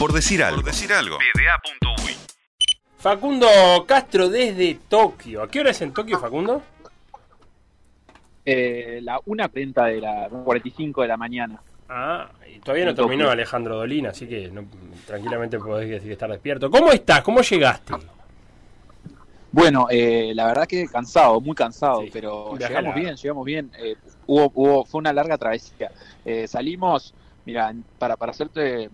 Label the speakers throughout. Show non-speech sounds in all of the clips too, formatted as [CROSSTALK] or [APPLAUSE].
Speaker 1: Por decir algo. Por decir algo.
Speaker 2: Facundo Castro desde Tokio. ¿A qué hora es en Tokio, Facundo?
Speaker 3: Eh, la 1.30 de la 45 de la mañana.
Speaker 2: Ah, y todavía no terminó Alejandro Dolina, así que tranquilamente podés decir estar despierto. ¿Cómo estás? ¿Cómo llegaste?
Speaker 3: Bueno, eh, la verdad que cansado, muy cansado, pero llegamos bien, llegamos bien. Eh, hubo, hubo, fue una larga travesía. Eh, salimos, mira, para, para hacerte,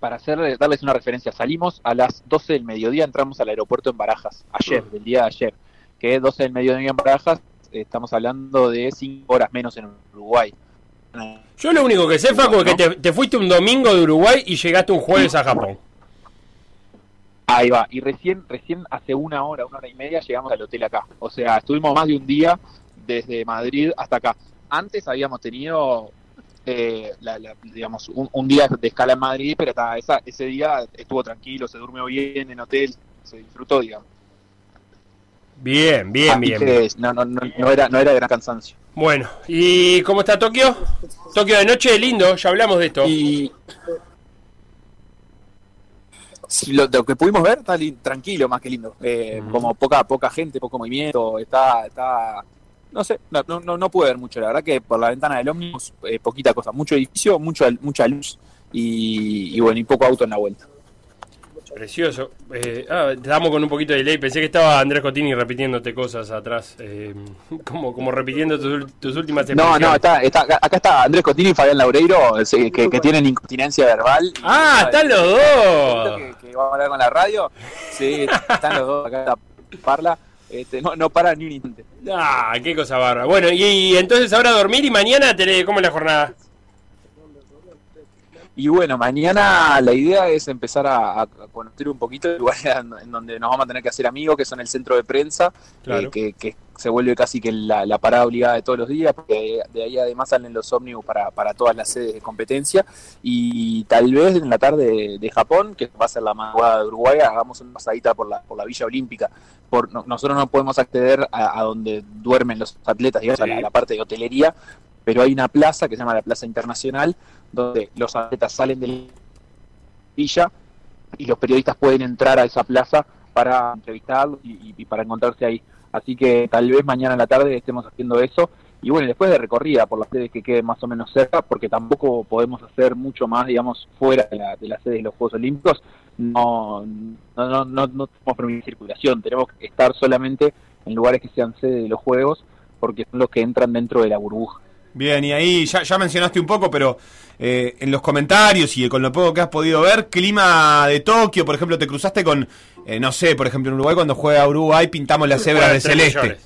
Speaker 3: para hacer, darles una referencia, salimos a las 12 del mediodía, entramos al aeropuerto en Barajas, ayer, del día de ayer, que es 12 del mediodía en Barajas, estamos hablando de 5 horas menos en Uruguay.
Speaker 2: Yo lo único que sé, Facu, es que te, fuiste un domingo de Uruguay y llegaste un jueves a Japón.
Speaker 3: Ahí va, y recién, recién hace una hora, una hora y media llegamos al hotel acá. O sea, estuvimos más de un día desde Madrid hasta acá. Antes habíamos tenido, eh, digamos, un, día de escala en Madrid, pero esa, ese día estuvo tranquilo, se durmió bien en hotel, se disfrutó, digamos.
Speaker 2: Bien, bien, bien,
Speaker 3: No, no, no, no, era, no era de gran cansancio.
Speaker 2: Bueno, ¿y cómo está Tokio? Tokio de noche, lindo, ya hablamos de esto.
Speaker 3: Y lo, que pudimos ver está tranquilo, más que lindo. Eh, como poca poca gente, poco movimiento, está está no sé, no, no, no, pude ver mucho, la verdad que por la ventana del ómnibus eh, poquita cosa, mucho edificio, mucho, mucha luz y, y bueno, y poco auto en la vuelta.
Speaker 2: Precioso. Eh, ah, damos con un poquito de delay. Pensé que estaba Andrés Cotini repitiéndote cosas atrás. Eh, [LAUGHS] como, como repitiendo tus, últimas
Speaker 3: No, no, está, está, acá está Andrés Cotini y Fabián Laureiro, que, que, tienen incontinencia verbal.
Speaker 2: ah, están los dos.
Speaker 3: Que, vamos a hablar con la radio. Sí, están los dos. Acá está Parla. Este, no, no para ni un instante.
Speaker 2: Ah, qué cosa barra. Bueno, y, entonces ahora dormir y mañana, ¿cómo es la jornada?
Speaker 3: Y bueno, mañana la idea es empezar a, conocer un poquito el lugar [LAUGHS] en donde nos vamos a tener que hacer amigos, que son el centro de prensa, eh, que, se vuelve casi que la, parada obligada de todos los días, porque de ahí además salen los ómnibus para, para todas las sedes de competencia. Y tal vez en la tarde de, Japón, que va a ser la madrugada de Uruguay, hagamos una pasadita por la, por la Villa Olímpica. Por, nosotros no podemos acceder a, donde duermen los atletas, digamos, a la parte de hotelería, pero hay una plaza que se llama la Plaza Internacional, donde los atletas salen de la villa y los periodistas pueden entrar a esa plaza para entrevistarlos y, para encontrarse ahí. Así que tal vez mañana en la tarde estemos haciendo eso. Y bueno, después de recorrida por las sedes que queden más o menos cerca, porque tampoco podemos hacer mucho más, digamos, fuera de la, de la sede de los Juegos Olímpicos, no, no, no, no, no tenemos permitir circulación, tenemos que estar solamente en lugares que sean sede de los Juegos, porque son los que entran dentro de la burbuja.
Speaker 2: Bien, y ahí ya, ya mencionaste un poco, pero eh, en los comentarios y con lo poco que has podido ver, clima de Tokio, por ejemplo, te cruzaste con, eh, no sé, por ejemplo, en Uruguay cuando juega Uruguay pintamos la cebra de celeste.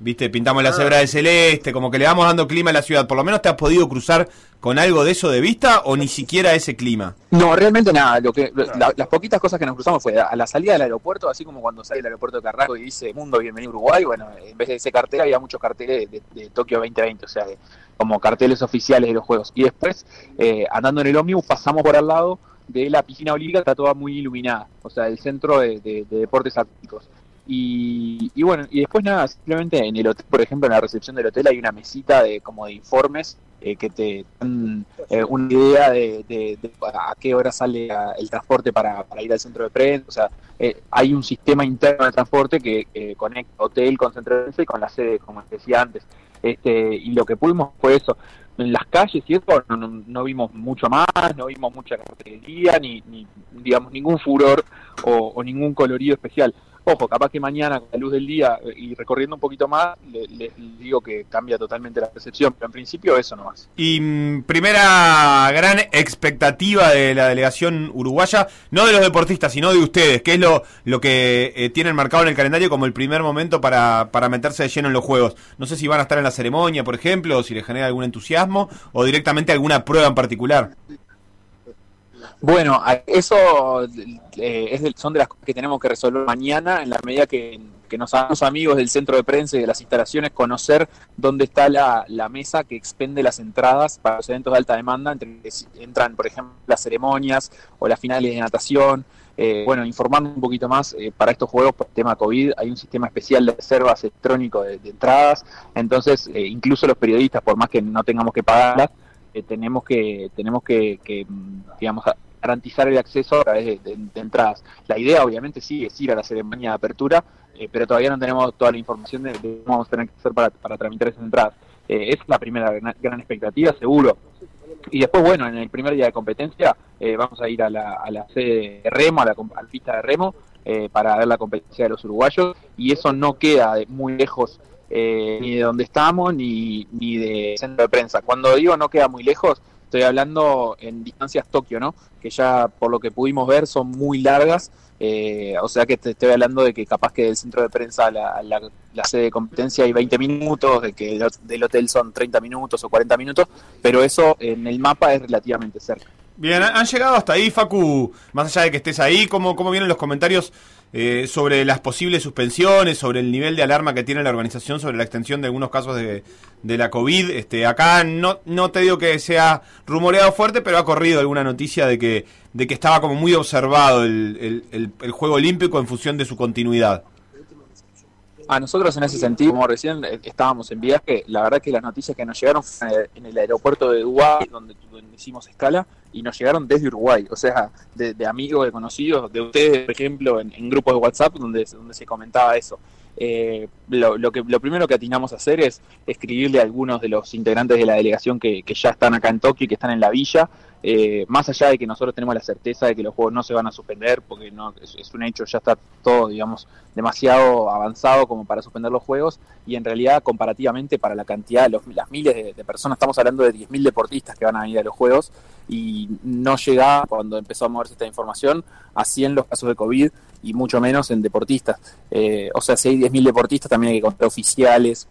Speaker 2: Viste, pintamos la ah. cebra de celeste, como que le vamos dando clima a la ciudad. Por lo menos te has podido cruzar con algo de eso de vista o ni siquiera ese clima.
Speaker 3: No, realmente nada. Lo que las poquitas cosas que nos cruzamos fue a la salida del aeropuerto, así como cuando sale del aeropuerto de Carrasco y dice Mundo Bienvenido Uruguay. Bueno, en vez de ese cartel había muchos carteles de, Tokio 2020, o sea, como carteles oficiales de los juegos. Y después, eh, andando en el ómnibus, pasamos por al lado de la piscina olímpica, está toda muy iluminada, o sea, el centro de, de deportes atlánticos. Y, bueno, y después nada, simplemente en el hotel, por ejemplo, en la recepción del hotel hay una mesita de como de informes eh, que te dan eh, una idea de, a qué hora sale el transporte para, ir al centro de prensa. O sea, eh, hay un sistema interno de transporte que conecta hotel con centro de prensa y con la sede, como decía antes. Este, y lo que pudimos fue eso. En las calles y eso no, vimos mucho más, no vimos mucha cartelería, ni, ni digamos ningún furor o ningún colorido especial Ojo, capaz que mañana con la luz del día eh, y recorriendo un poquito más, les digo que cambia totalmente la percepción, pero en principio eso nomás.
Speaker 2: Y mm, primera gran expectativa de la delegación uruguaya, no de los deportistas, sino de ustedes, que es lo, lo que eh, tienen marcado en el calendario como el primer momento para, para meterse de lleno en los Juegos. No sé si van a estar en la ceremonia, por ejemplo, o si les genera algún entusiasmo, o directamente alguna prueba en particular.
Speaker 3: Bueno, eso eh, son de las cosas que tenemos que resolver mañana en la medida que, nos hagamos amigos del centro de prensa y de las instalaciones, conocer dónde está la, mesa que expende las entradas para los eventos de alta demanda, entre entran, por ejemplo, las ceremonias o las finales de natación. Eh, bueno, informando un poquito más, eh, para estos juegos, por el tema COVID, hay un sistema especial de reservas electrónico de, entradas, entonces incluso los periodistas, por más que no tengamos que pagarlas, tenemos que tenemos que, que digamos garantizar el acceso a través de, entradas. La idea obviamente sí es ir a la ceremonia de apertura, eh, pero todavía no tenemos toda la información de, cómo vamos a tener que hacer para, para tramitar esas entradas. Eh, es la primera gran, expectativa, seguro. Y después, bueno, en el primer día de competencia vamos a ir a la, a la sede de remo, a la, a la pista de remo, para ver la competencia de los uruguayos, y eso no queda muy lejos ni de donde estamos ni, ni de centro de prensa. Cuando digo no queda muy lejos, Estoy hablando en distancias Tokio, ¿no? Que ya por lo que pudimos ver son muy largas. Eh, o sea que te estoy hablando de que capaz que del centro de prensa a la, la, sede de competencia hay 20 minutos, de que del hotel son 30 minutos o 40 minutos, pero eso en el mapa es relativamente cerca.
Speaker 2: Bien, han llegado hasta ahí, Facu, más allá de que estés ahí, ¿cómo, cómo vienen los comentarios eh, sobre las posibles suspensiones, sobre el nivel de alarma que tiene la organización, sobre la extensión de algunos casos de, de la COVID? Este, acá no, no te digo que sea rumoreado fuerte, pero ha corrido alguna noticia de que, de que estaba como muy observado el, el, el Juego Olímpico en función de su continuidad.
Speaker 3: A nosotros en ese sentido, como recién eh, estábamos en viaje, la verdad que las noticias que nos llegaron en el aeropuerto de Dubái, donde, hicimos escala, y nos llegaron desde Uruguay, o sea, de, amigos, de conocidos, de ustedes, por ejemplo, en, grupos de WhatsApp donde, se comentaba eso. Eh, lo, lo primero que atinamos a hacer es escribirle a algunos de los integrantes de la delegación que, que ya están acá en Tokio y que están en la villa, eh, más allá de que nosotros tenemos la certeza de que los juegos no se van a suspender, porque no es, un hecho, ya está todo, digamos, demasiado avanzado como para suspender los juegos, y en realidad, comparativamente para la cantidad, los, las miles de, personas, estamos hablando de 10.000 deportistas que van a venir a los juegos, y no llega, cuando empezó a moverse esta información, a 100 los casos de COVID, y mucho menos en deportistas. Eh, o sea, si hay 10.000 deportistas, también hay que contar oficiales,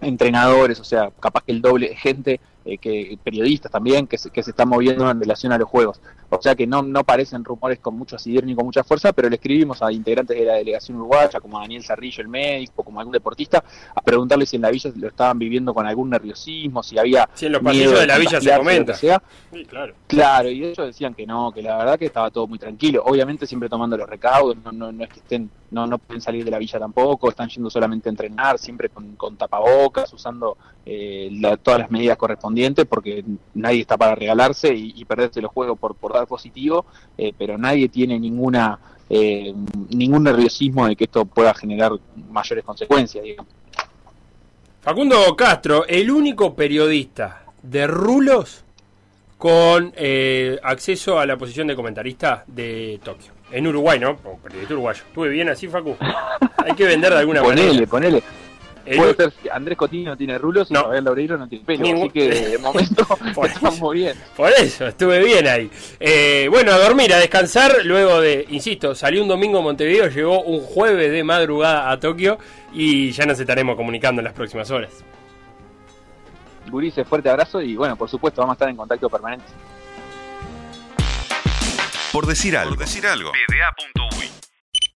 Speaker 3: entrenadores, o sea, capaz que el doble de gente eh, que periodistas también que se, que se están moviendo en relación a los juegos. O sea que no, no parecen rumores con mucho asidero ni con mucha fuerza, pero le escribimos a integrantes de la delegación uruguaya, como Daniel Cerrillo, el médico, como algún deportista, a preguntarle si en la villa lo estaban viviendo con algún nerviosismo, si había...
Speaker 1: Si en los pasillos de la villa se comenta.
Speaker 3: Sea. claro. claro, y ellos decían que no, que la verdad que estaba todo muy tranquilo. Obviamente siempre tomando los recaudos, no, no, no es que estén no, no pueden salir de la villa tampoco, están yendo solamente a entrenar, siempre con, con tapabocas, usando eh, todas las medidas correspondientes, porque nadie está para regalarse y, perderse los juegos por, por dar positivo, eh, pero nadie tiene ninguna eh, ningún nerviosismo de que esto pueda generar mayores consecuencias, digamos.
Speaker 1: Facundo Castro, el único periodista de rulos con acceso a la posición de comentarista de Tokio. En Uruguay, ¿no? Periodista uruguayo. ¿Estuve bien así, Facu? [LAUGHS] Hay que vender de alguna
Speaker 3: manera.
Speaker 1: Ponele,
Speaker 3: ponele. Puede ser que Andrés Cotillo no tiene rulos no. y Fabián Laureiro no tiene pelo. Así que de momento [LAUGHS] [LAUGHS] estamos bien.
Speaker 1: Por eso, estuve bien ahí. Eh, bueno, a dormir, a descansar. Luego de, insisto, salió un domingo a Montevideo, llegó un jueves de madrugada a Tokio y ya nos estaremos comunicando en las próximas horas.
Speaker 3: Gurice, fuerte abrazo y bueno, por supuesto, vamos a estar en contacto permanente.
Speaker 4: Por decir algo. Por decir algo.